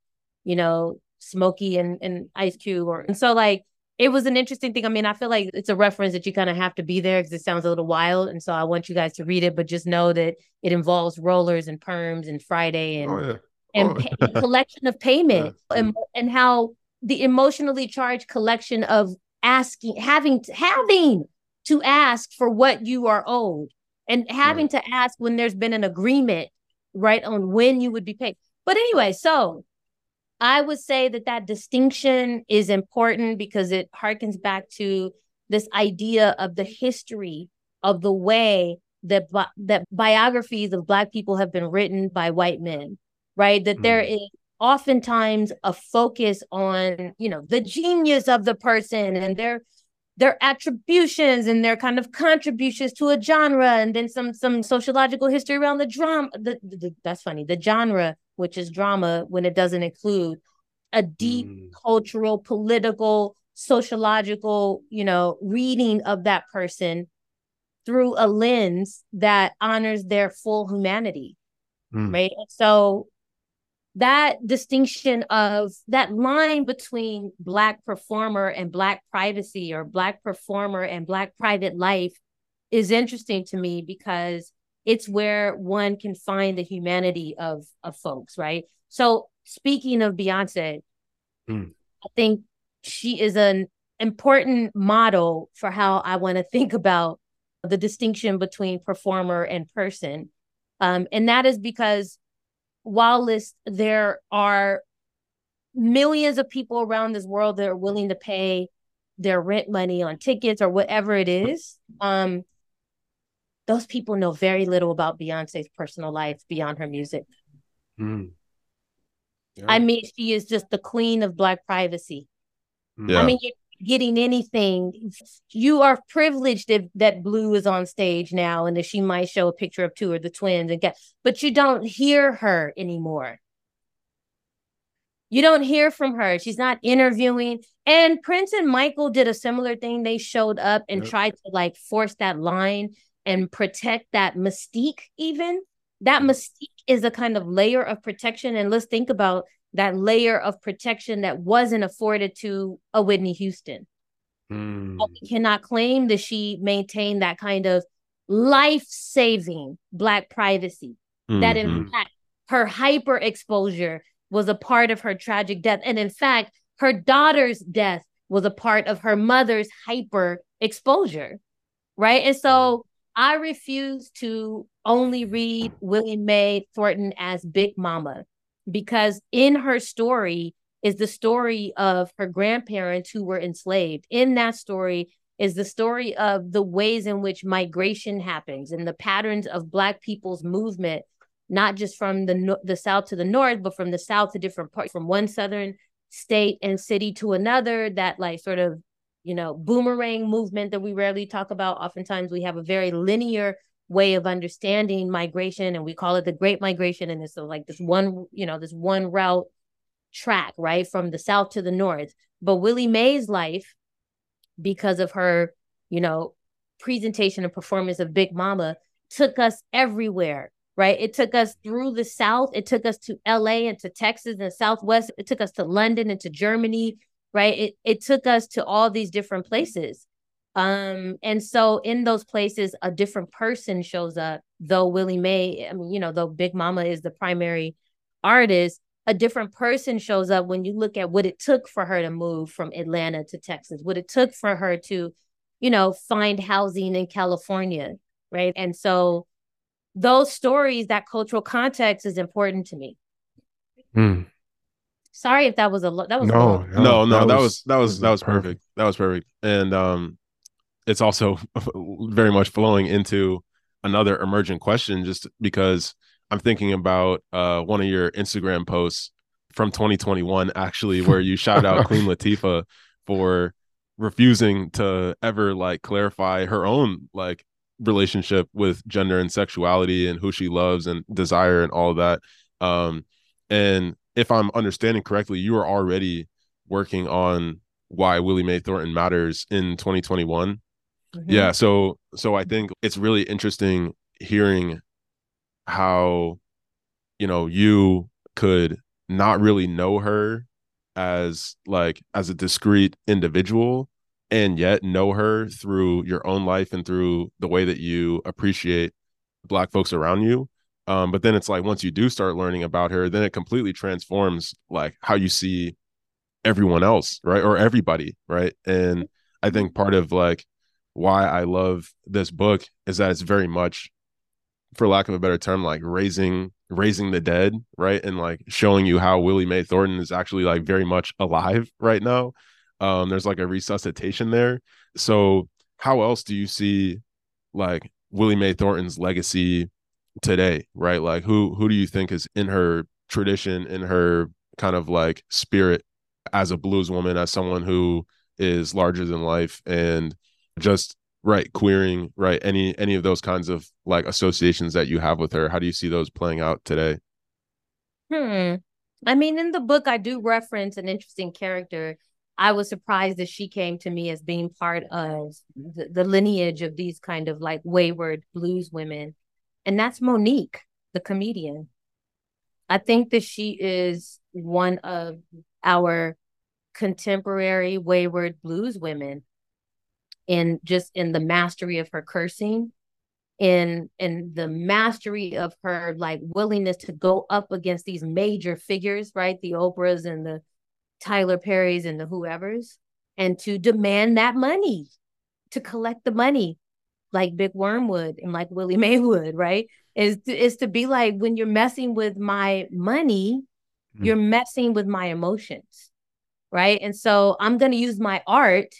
you know, Smokey and, and Ice Cube or and so like it was an interesting thing. I mean, I feel like it's a reference that you kind of have to be there because it sounds a little wild. And so I want you guys to read it, but just know that it involves rollers and perms and Friday and oh, yeah. and oh. pay, [LAUGHS] collection of payment yeah. and, and how the emotionally charged collection of asking, having, having to ask for what you are owed and having right. to ask when there's been an agreement, right, on when you would be paid. But anyway, so I would say that that distinction is important because it harkens back to this idea of the history of the way that bi- that biographies of black people have been written by white men, right? That mm. there is oftentimes a focus on, you know, the genius of the person and their their attributions and their kind of contributions to a genre and then some some sociological history around the drama the, the, the that's funny the genre which is drama when it doesn't include a deep mm. cultural, political, sociological, you know, reading of that person through a lens that honors their full humanity. Mm. Right. so that distinction of that line between black performer and black privacy or black performer and black private life is interesting to me because it's where one can find the humanity of of folks, right? So speaking of Beyonce, mm. I think she is an important model for how I want to think about the distinction between performer and person. Um, and that is because while there are millions of people around this world that are willing to pay their rent money on tickets or whatever it is, um, those people know very little about Beyonce's personal life beyond her music. Mm. Yeah. I mean, she is just the queen of black privacy. Yeah. I mean, you, getting anything. You are privileged if that Blue is on stage now and that she might show a picture of two of the twins and get, but you don't hear her anymore. You don't hear from her. She's not interviewing. And Prince and Michael did a similar thing. They showed up and yep. tried to like force that line and protect that mystique, even. That mystique is a kind of layer of protection. And let's think about that layer of protection that wasn't afforded to a Whitney Houston. Mm. We cannot claim that she maintained that kind of life saving Black privacy. Mm-hmm. That in mm-hmm. fact, her hyper exposure was a part of her tragic death. And in fact, her daughter's death was a part of her mother's hyper exposure. Right. And so I refuse to only read Willie Mae Thornton as Big Mama because in her story is the story of her grandparents who were enslaved. In that story is the story of the ways in which migration happens and the patterns of Black people's movement, not just from the, the South to the North, but from the South to different parts, from one Southern state and city to another, that like sort of, you know, boomerang movement that we rarely talk about. Oftentimes we have a very linear way of understanding migration and we call it the great migration and it's like this one you know this one route track right from the south to the north. But willie mae's life because of her you know presentation and performance of big mama took us everywhere right? It took us through the south. It took us to la and to texas and southwest. It took us to london and to germany right? It, it took us to all these different places um, and so in those places, a different person shows up, though Willie Mae, I mean, you know, though Big Mama is the primary artist, a different person shows up when you look at what it took for her to move from Atlanta to Texas, what it took for her to, you know, find housing in California, right? And so those stories, that cultural context is important to me. Mm. Sorry if that was a lo- that was no, no, no, no, that was that was that was perfect. That was perfect. And um it's also very much flowing into another emergent question just because I'm thinking about uh, one of your Instagram posts from 2021 actually where you shout out Queen [LAUGHS] Latifah for refusing to ever like clarify her own like relationship with gender and sexuality and who she loves and desire and all of that. Um and if i'm understanding correctly you are already working on why willie mae thornton matters in 2021 Mm-hmm. Yeah, so so I think it's really interesting hearing how you know you could not really know her as like as a discrete individual and yet know her through your own life and through the way that you appreciate black folks around you um, but then it's like once you do start learning about her then it completely transforms like how you see everyone else right or everybody right and i think part of like why I love this book is that it's very much, for lack of a better term, like raising raising the dead, right? And like showing you how Willie Mae Thornton is actually like very much alive right now. Um, there's like a resuscitation there. So how else do you see like Willie Mae Thornton's legacy today, right? Like who who do you think is in her tradition, in her kind of like spirit as a blues woman, as someone who is larger than life and just right queering right any any of those kinds of like associations that you have with her. How do you see those playing out today? Hmm. I mean in the book i do reference an interesting character. I was surprised that she came to me as being part of the, the lineage of these kind of like wayward blues women. And that's Mo'Nique the comedian. I think that she is one of our contemporary wayward blues women in just in the mastery of her cursing in in the mastery of her like willingness to go up against these major figures right? The oprahs and the tyler perrys and the whoever's and to demand that money to collect the money like big wormwood and like willie [LAUGHS] maywood right? Is to, is to be like when you're messing with my money mm-hmm. you're messing with my emotions right? And so i'm going to use my art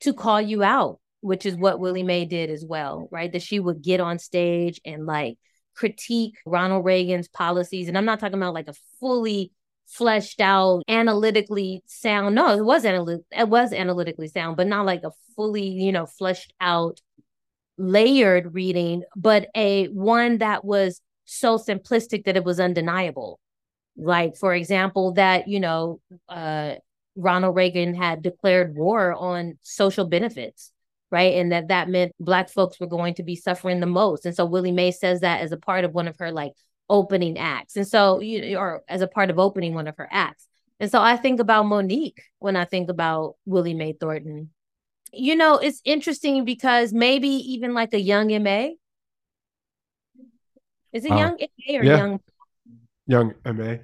to call you out, which is what Willie Mae did as well, right? That she would get on stage and like critique Ronald Reagan's policies. And I'm not talking about like a fully fleshed out, analytically sound. No, it was analytic. It was analytically sound, but not like a fully, you know, fleshed out, layered reading, but a one that was so simplistic that it was undeniable. Like, for example, that you know, uh, Ronald Reagan had declared war on social benefits right? And that that meant Black folks were going to be suffering the most. And so Willie Mae says that as a part of one of her like opening acts. And so, you or as a part of opening one of her acts. And so I think about Mo'Nique when I think about Willie Mae Thornton. You know, it's interesting because maybe even like a young MA. Is it uh, young MA or yeah. young? Young MA.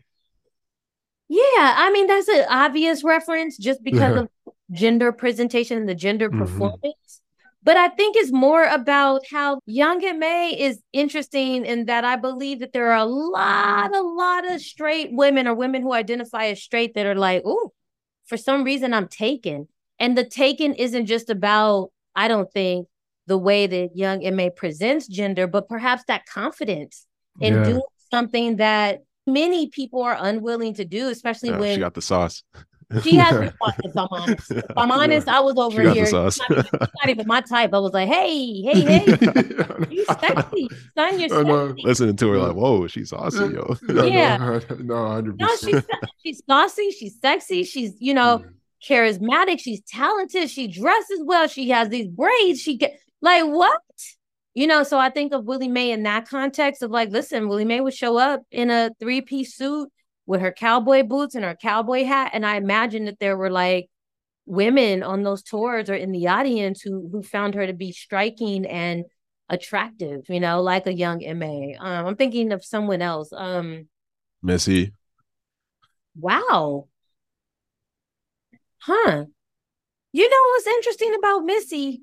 Yeah, I mean that's an obvious reference just because of gender presentation and the gender mm-hmm. performance. But I think it's more about how Young MA is interesting in that I believe that there are a lot, a lot of straight women or women who identify as straight that are like, oh, for some reason I'm taken. And the taken isn't just about, I don't think, the way that Young MA presents gender, but perhaps that confidence in yeah. doing something that many people are unwilling to do, especially when she got the sauce. She has me [LAUGHS] if I'm honest. If I'm honest, I was over here. Not even, not even, my type. I was like, hey, hey, hey, [LAUGHS] you sexy. Son, you're sexy. Listening to her like, whoa, she's saucy, yo. yeah. [LAUGHS] No, no, 100%. No, she's, she's saucy. She's sexy. She's, you know, mm. charismatic. She's talented. She dresses well. She has these braids. She get like what? You know, so I think of Willie Mae in that context of like, listen, Willie Mae would show up in a three piece suit with her cowboy boots and her cowboy hat. And I imagine that there were like women on those tours or in the audience who who found her to be striking and attractive, you know, like a young MA. Um, I'm thinking of someone else. Um Missy. Wow. Huh. You know what's interesting about Missy?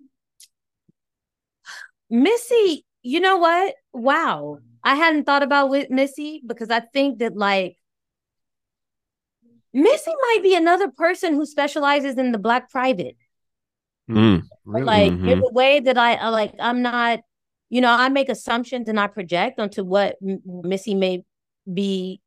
Missy, you know what? Wow. I hadn't thought about with Missy because I think that like Missy might be another person who specializes in the black private. Mm, really? Like mm-hmm. in the way that I, I like, I'm not, you know, I make assumptions and I project onto what M- Missy may be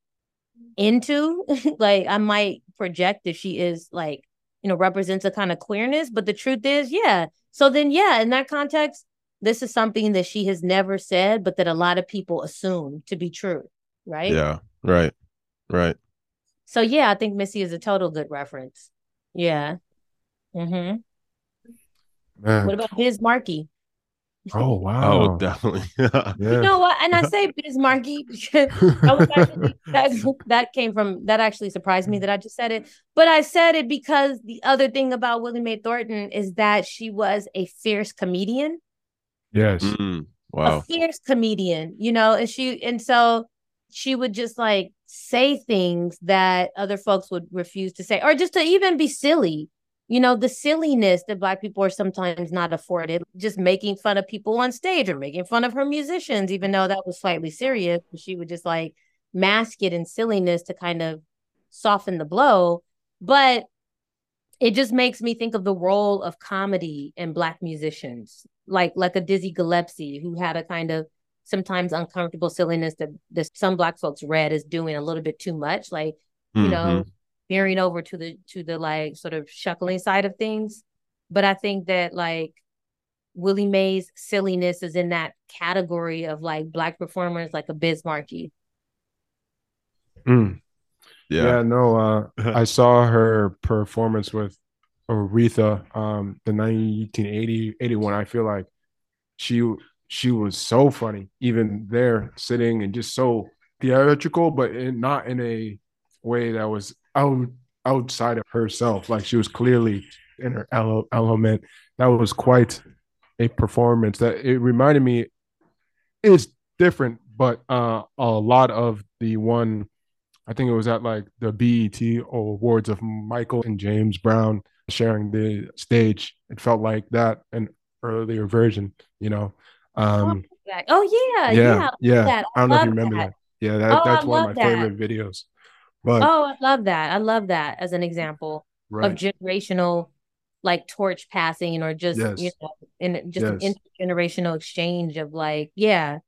into. [LAUGHS] like I might project that she is like, you know, represents a kind of queerness, but the truth is, yeah. So then, yeah, in that context, this is something that she has never said, but that a lot of people assume to be true, right? Yeah, right, right. So yeah, I think Missy is a total good reference. Yeah. Mm-hmm. Man. What about Biz Markie? Oh wow! Oh, definitely. [LAUGHS] yeah. You know what? And I say Biz Markie [LAUGHS] because that, that came from that actually surprised me that I just said it. But I said it because the other thing about Willie Mae Thornton is that she was a fierce comedian. Yes. Mm, wow. A fierce comedian, you know, and she and so she would just like say things that other folks would refuse to say, or just to even be silly. You know, the silliness that Black people are sometimes not afforded, just making fun of people on stage or making fun of her musicians, even though that was slightly serious. She would just like mask it in silliness to kind of soften the blow. But it just makes me think of the role of comedy in Black musicians, like like a Dizzy Gillespie, who had a kind of sometimes uncomfortable silliness that, that some black folks read as doing a little bit too much like you mm-hmm. know veering over to the to the like sort of shuckling side of things but i think that like willie mae's silliness is in that category of like black performers like a Biz Markie mm. yeah. yeah no uh [LAUGHS] i saw her performance with aretha um the 1980 81 i feel like she she was so funny, even there sitting and just so theatrical, but in, not in a way that was out outside of herself. Like she was clearly in her ele- element. That was quite a performance. That it reminded me. It's different, but uh, a lot of the one. I think it was at like the BET awards of Michael and James Brown sharing the stage. It felt like that an earlier version, you know. Um, oh yeah, yeah, yeah. yeah. I, I, don't know if you remember that. that. Yeah, that, oh, that's I one of my that. favorite videos. But oh, I love that. I love that as an example right. of generational like torch passing or just yes. you know in just yes. an intergenerational exchange of like yeah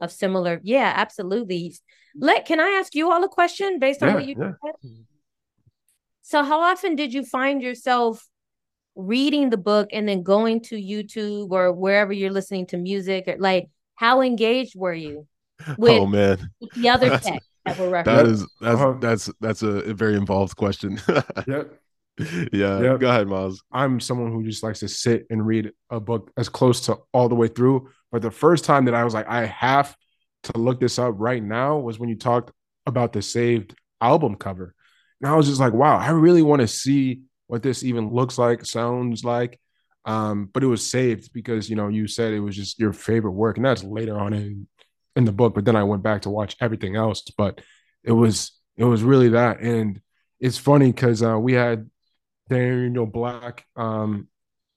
of similar. Yeah, absolutely. Let can I ask you all a question based on Yeah, what you yeah. said? So how often did you find yourself reading the book and then going to YouTube or wherever you're listening to music or like how engaged were you [LAUGHS] with oh man, the other That's- text that were that referenced? is that's Uh-huh. that's that's a very involved question. [LAUGHS] Yep. yeah, Yep. go ahead, Miles. I'm someone who just likes to sit and read a book as close to all the way through. But the first time that I was like, I have to look this up right now was when you talked about the saved album cover. And I was just like, wow, I really want to see what this even looks like, sounds like. Um, but it was saved because you know you said it was just your favorite work, and that's later on in in the book. But then I went back to watch everything else. But it was it was really that, and it's funny because uh, we had Daniel Black um,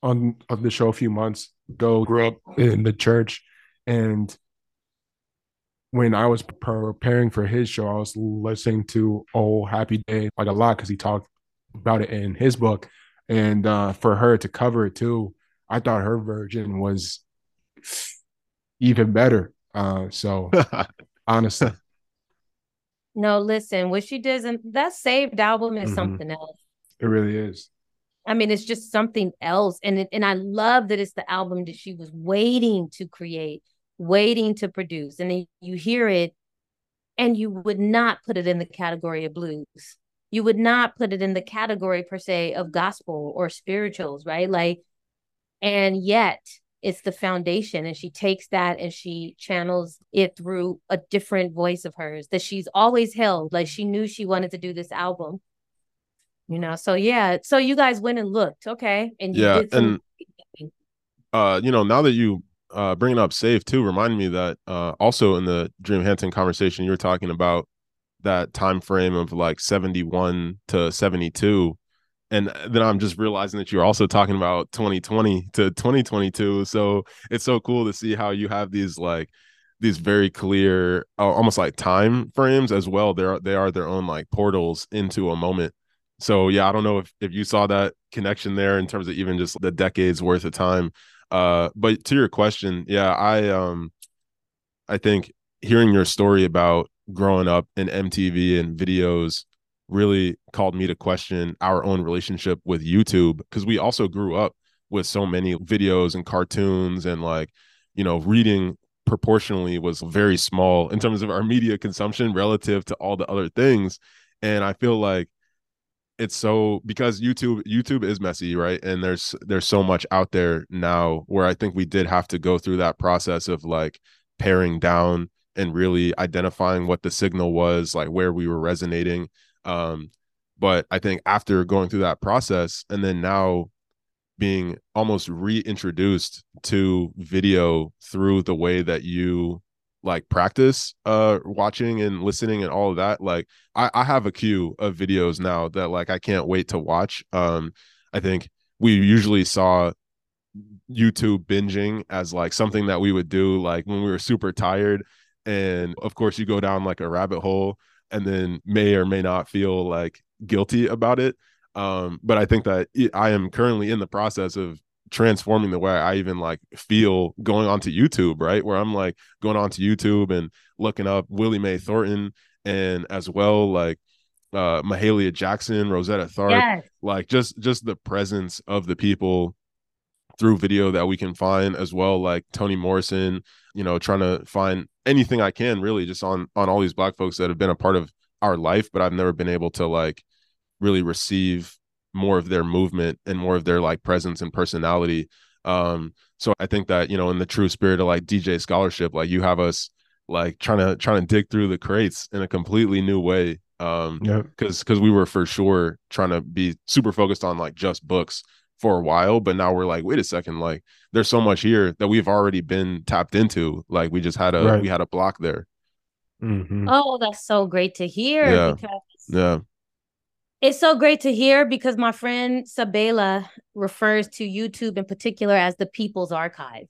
on of the show a few months ago. Grew up in the church, and when I was preparing for his show, I was listening to "Oh Happy Day" like a lot because he talked about it in his book, and uh, for her to cover it too, I thought her version was even better. Uh, so [LAUGHS] honestly, No, listen, what she does and that saved album is Mhm. something else. it really is. I mean, it's just something else. And it, and I love that it's the album that she was waiting to create, waiting to produce. And then you hear it and you would not put it in the category of blues. You would not put it in the category per se of gospel or spirituals, right? Like, and yet it's the foundation. And she takes that and she channels it through a different voice of hers that she's always held. Like she knew she wanted to do this album you know so yeah so you guys went and looked okay and Yeah, some uh, you know, now that you uh bringing up safe too, remind me that uh also in the Dream Hampton conversation you were talking about that time frame of like 71 to 72 and then I'm just realizing that you're also talking about 2020 to 2022 so it's so cool to see how you have these like these very clear uh, almost like time frames as well. They're they are their own like portals into a moment. So yeah i don't know if if you saw that connection there in terms of even just the decades worth of time uh but to your question yeah i um i think hearing your story about growing up in mtv and videos really called me to question our own relationship with youtube because we also grew up with so many videos and cartoons and like you know reading proportionally was very small in terms of our media consumption relative to all the other things. And i feel like it's so because youtube youtube is messy right? And there's there's so much out there now where i think we did have to go through that process of like paring down and really identifying what the signal was like where we were resonating. Um but i think after going through that process and then now being almost reintroduced to video through the way that you like practice uh watching and listening and all of that like I, I have a queue of videos now that like i can't wait to watch. Um i think we usually saw youtube binging as like something that we would do like when we were super tired. And of course you go down like a rabbit hole and then may or may not feel like guilty about it. Um but i think that i am currently in the process of transforming the way i even like feel going onto youtube right? Where i'm like going onto youtube and looking up willie mae thornton and as well like uh mahalia jackson rosetta tharpe yes. like just just the presence of the people through video that we can find as well like toni morrison you know trying to find anything i can really just on on all these black folks that have been a part of our life but i've never been able to like really receive more of their movement and more of their like presence and personality um so i think that you know in the true spirit of like dj scholarship like you have us like trying to trying to dig through the crates in a completely new way um Yeah. because because we were for sure trying to be super focused on like just books for a while but now we're like wait a second like there's so much here that we've already been tapped into like we just had a Right. we had a block there Mhm. oh that's so great to hear Yeah. because yeah it's so great to hear because my friend sabela refers to youtube in particular as the people's archive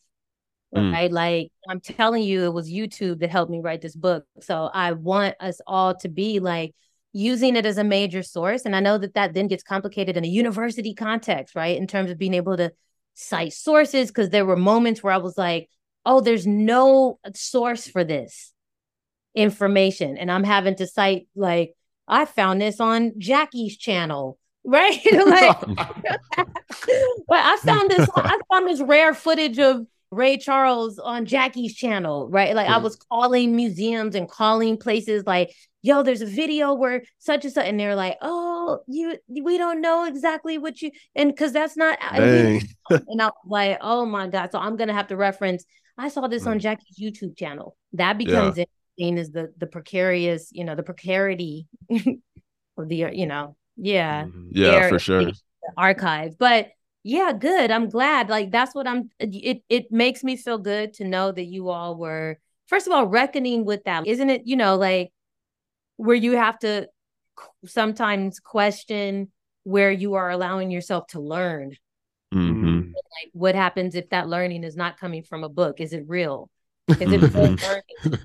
Mm. right like i'm telling you it was youtube that helped me write this book so i want us all to be like using it as a major source and i know that that then gets complicated in a university context right in terms of being able to cite sources because there were moments where i was like oh, there's no source for this information. And I'm having to cite, like, I found this on Jackie's channel, [LAUGHS] right? [LAUGHS] like, [LAUGHS] but I found this, I found this rare footage of Ray Charles on Jackie's channel, right? Like I hmm. was calling museums and calling places like, yo, there's a video where such and such, and they're like, oh, you, we don't know exactly what you, and because that's not, and I'm like, oh my god, so I'm gonna have to reference. I saw this on hmm. Jackie's YouTube channel. That becomes yeah. Interesting is the the precarious, you know, the precarity [LAUGHS] of the, you know, yeah, mm-hmm. yeah, for sure, archive, but yeah good. I'm glad. Like that's what i'm it it makes me feel good to know that you all were first of all reckoning with that. Isn't it you know like where you have to sometimes question where you are allowing yourself to learn? Mm-hmm. like what happens if that learning is not coming from a book? Is it real Mm-hmm. is it real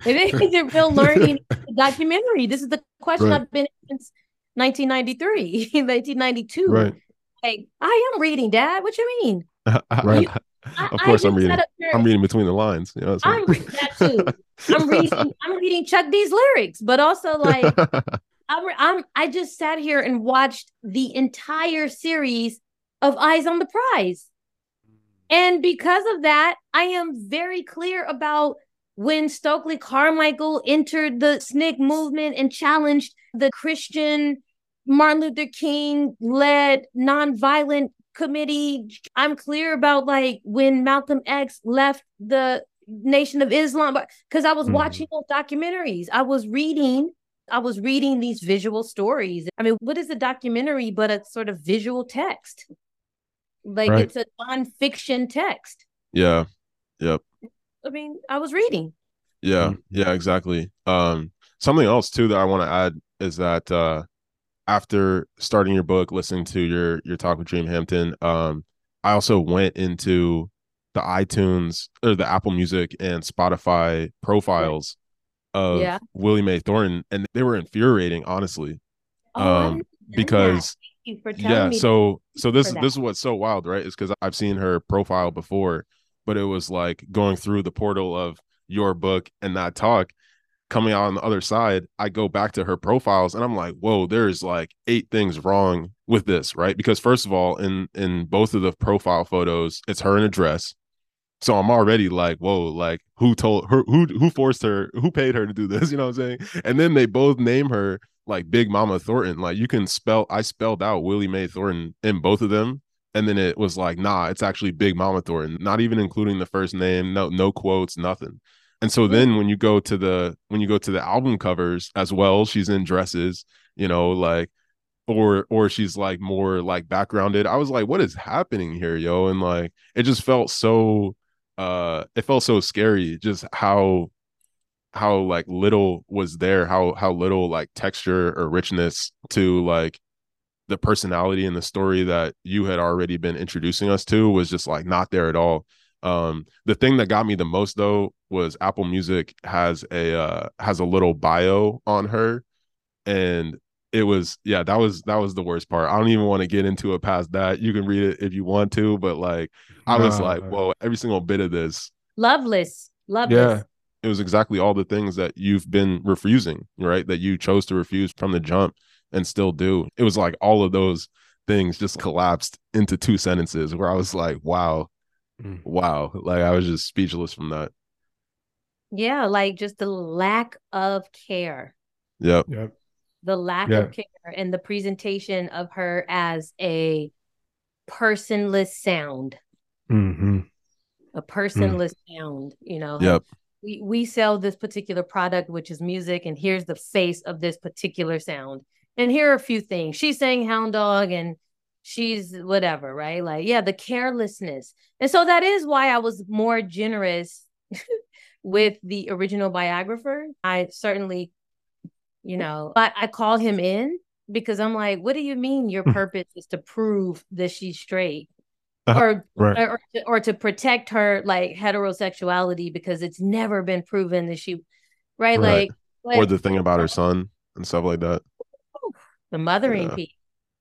learning? is it real learning documentary this is the question right. i've been since 1993 1992 [LAUGHS] right like, I am reading, Dad. What you mean? [LAUGHS] right. You, I, of course, I am reading. I'm reading between the lines. You know I'm reading that too. I'm reading. [LAUGHS] I'm reading Chuck D's lyrics, but also like I'm, I'm. I just sat here and watched the entire series of Eyes on the Prize, and because of that, I am very clear about when Stokely Carmichael entered the SNCC movement and challenged the Christian Martin Luther King led nonviolent committee. I'm clear about like when Malcolm X left the Nation of Islam because I was mm watching those documentaries. I was reading, I was reading these visual stories. I mean, what is a documentary but a sort of visual text? Like right. it's a nonfiction text. Yeah. Yep. I mean, I was reading. Yeah, yeah, exactly. Um, something else too that I want to add is that uh after starting your book, listening to your your talk with Dream Hampton, um, I also went into the iTunes or the Apple Music and Spotify profiles of yeah. Willie Mae Thornton, and they were infuriating, honestly. Oh, um, because yeah, so so this this is what's so wild, right? Is because I've seen her profile before, but it was like going through the portal of your book and that talk coming out on the other side, I go back to her profiles and I'm like, whoa, there's like eight things wrong with this, right? Because first of all, in in both of the profile photos, it's her in a dress. So I'm already like, whoa, like who told her who who forced her, who paid her to do this? [LAUGHS] You know what I'm saying? And then they both name her like Big Mama Thornton. Like you can spell I spelled out Willie Mae Thornton in both of them. And then it was like, nah, it's actually Big Mama Thornton, not even including the first name, no, no quotes, nothing. And so then when you go to the when you go to the album covers as well, she's in dresses, you know, like or or she's like more like backgrounded. I was like, what is happening here, yo? And like it just felt so uh it felt so scary just how how like little was there, how how little like texture or richness to like the personality and the story that you had already been introducing us to was just like not there at all. Um, the thing that got me the most though was Apple Music has a uh, has a little bio on her, and it was yeah that was that was the worst part. I don't even want to get into it past that. You can read it if you want to, but like I was uh, like, whoa, every single bit of this. Loveless, loveless. Yeah, it was exactly all the things that you've been refusing, right? That you chose to refuse from the jump and still do. It was like all of those things just collapsed into two sentences where I was like, wow, Mm. Wow. Like I was just speechless from that. Yeah, like just the lack of care. Yep. Yep. The lack yeah. of care and the presentation of her as a personless sound. Mm-hmm. A personless mm. sound, you know. Yep. We we sell this particular product, which is music, and here's the face of this particular sound. And here are a few things. She's saying hound dog and she's whatever, right? Like, yeah, the carelessness. And so that is why I was more generous [LAUGHS] with the original biographer. I certainly, you know, but I call him in because I'm like, what do you mean your hmm. purpose is to prove that she's straight? Uh-huh. Or, right. or, or, to, or to protect her like heterosexuality because it's never been proven that she right, right. like or the thing about her son and stuff like that the mothering yeah. piece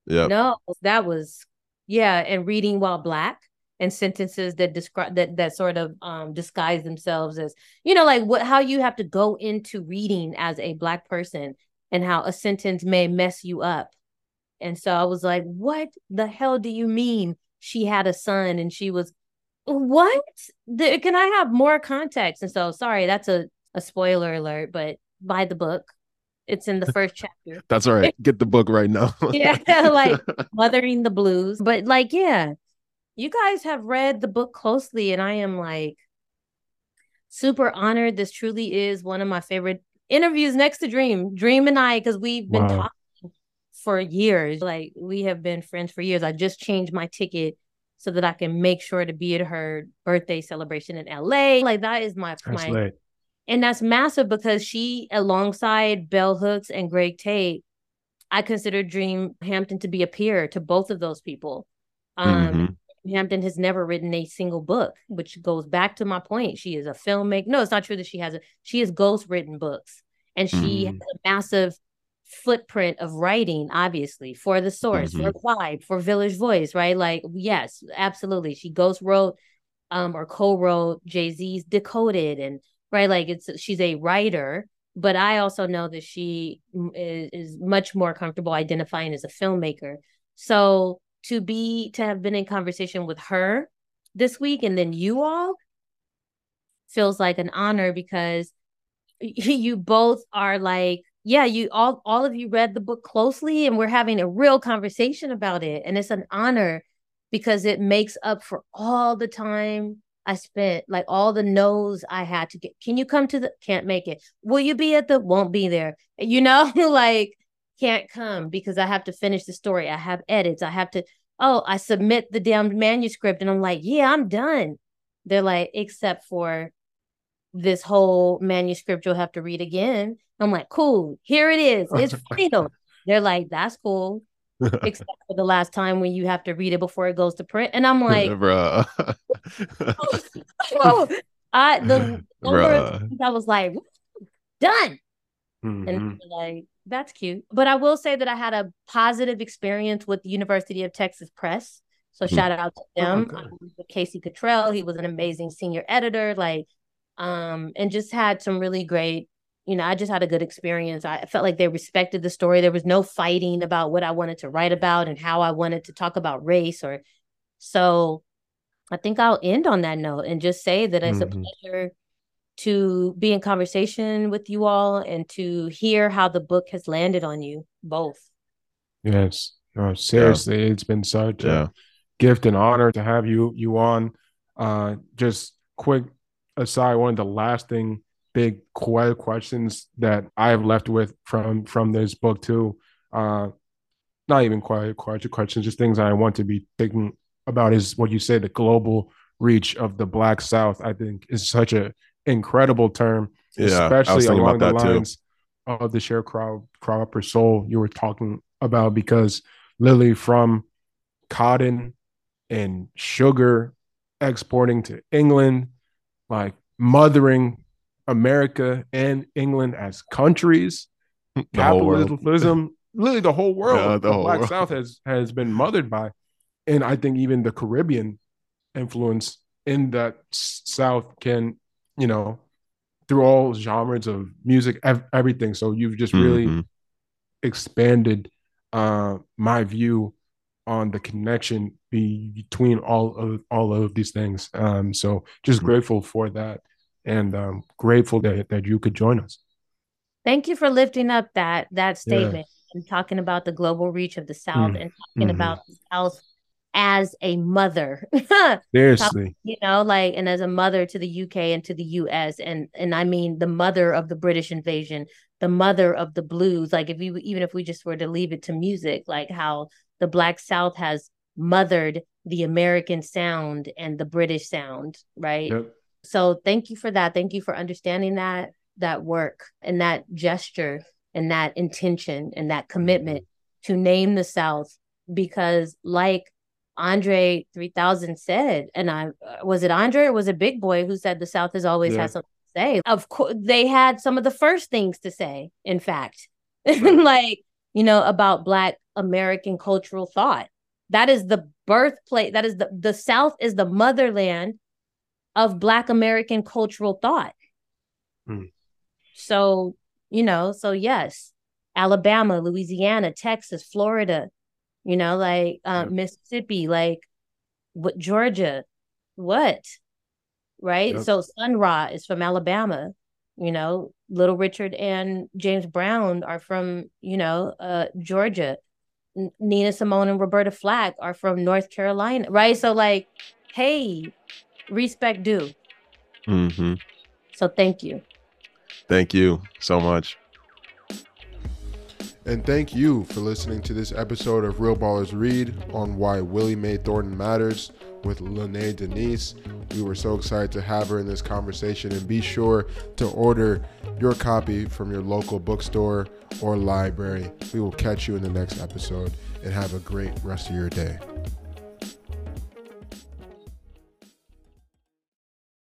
yeah. No, that was yeah, and reading while black. and sentences that describe that that sort of um disguise themselves as you know like what how you have to go into reading as a black person and how a sentence may mess you up and so i was like what the hell do you mean she had a son and she was what? The, can i have more context? And so sorry that's a, a spoiler alert but buy the book. It's in the [LAUGHS] first chapter. That's all right. Get the book right now. [LAUGHS] yeah [LAUGHS] like mothering the blues. But like yeah you guys have read the book closely and i am like super honored. This truly is one of my favorite interviews next to dream. Dream and i because we've been Wow. talking for years like we have been friends for years i just changed my ticket so that i can make sure to be at her birthday celebration in la like that is my That's my lit. and that's massive because she, alongside Bell Hooks and Greg Tate, I consider Dream Hampton to be a peer to both of those people. Um, Mhm. Hampton has never written a single book, which goes back to my point. She is a filmmaker. No, it's not true that she has a. She has ghost written books, and she has Mhm. a massive footprint of writing, obviously for the source, for Vibe, for Village Voice, right? Like, yes, absolutely. She ghost wrote, um, or co-wrote Jay Z's Decoded, and right, like it's she's a writer. But I also know that she is, is much more comfortable identifying as a filmmaker. So to be to have been in conversation with her this week and then you all feels like an honor because [LAUGHS] you both are like yeah you all all of you read the book closely and we're having a real conversation about it and it's an honor because it makes up for all the time I spent like all the no's I had to get can you come to the can't make it. Will you be at the won't be there. [LAUGHS] You know like can't come because I have to finish the story. I have edits. I have to oh I submit the damn manuscript and I'm like yeah I'm done. They're like except for this whole manuscript you'll have to read again. I'm like, cool, here it is. It's [LAUGHS] final. They're like, that's cool. [LAUGHS] Except for the last time when you have to read it before it goes to print. And I'm like, Bruh. [LAUGHS] oh, I the Bruh. I was like, done. Mhm. And like, that's cute. But I will say that I had a positive experience with the University of Texas Press. So Hmm. shout out to them. good. I Casey Kittrell. He was an amazing senior editor. Like, um, and just had some really great, you know, I just had a good experience. I felt like they respected the story. There was no fighting about what I wanted to write about and how I wanted to talk about race or so I think I'll end on that note and just say that it's Mhm. a pleasure to be in conversation with you all and to hear how the book has landed on you both. Yes. No, seriously, it's been such yeah. a gift and honor to have you you on. Uh, just quick aside, one of the lasting big que- questions that I have left with from from this book too. Uh, not even quite quite questions, just things I want to be thinking about is what you say the global reach of the Black South. I think is such a incredible term, Yeah, especially along about the that too. lines of the sharecrop cropper soul you were talking about because literally from cotton and sugar exporting to England, like mothering America and England as countries, The capitalism, [LAUGHS] literally the whole world, Yeah, the whole Black world. South has has been mothered by, and I think even the Caribbean influence in that South can, you know, through all genres of music, ev- everything. So you've just really Mhm. expanded uh, my view on the connection between all of all of these things. Um, so just Mhm. grateful for that, and um, grateful that that you could join us. Thank you for lifting up that that Yeah. statement and talking about the global reach of the South Mm. and talking Mhm. about the South as a mother. [LAUGHS] Seriously, you know like and as a mother to the UK and to the US and and I mean the mother of the British invasion the mother of the blues like if you even if we just were to leave it to music like how the black south has mothered the American sound and the British sound right Yep. so thank you for that thank you for understanding that that work and that gesture and that intention and that commitment to name the south because like Andre 3000 said, and I uh, was it Andre or was it Big Boi who said the South has always Yeah. had something to say? Of course, they had some of the first things to say, in fact, [LAUGHS] like, you know, about Black American cultural thought. That is the birthplace. That is the the South is the motherland of Black American cultural thought. Mm. So, you know, so yes, Alabama, Louisiana, Texas, Florida, you know, like uh, yep. Mississippi, like what Georgia, what? Right? Yep. So Sun Ra is from Alabama, you know, Little Richard and James Brown are from, you know, uh, Georgia. Nina Simone and Roberta Flack are from North Carolina, right? So like, hey, respect due. Mm-hmm. So thank you. Thank you so much. And thank you for listening to this episode of Real Ballers Read on why Willie Mae Thornton matters with Lynnée Denise. We were so excited to have her in this conversation and be sure to order your copy from your local bookstore or library. We will catch you in the next episode and have a great rest of your day.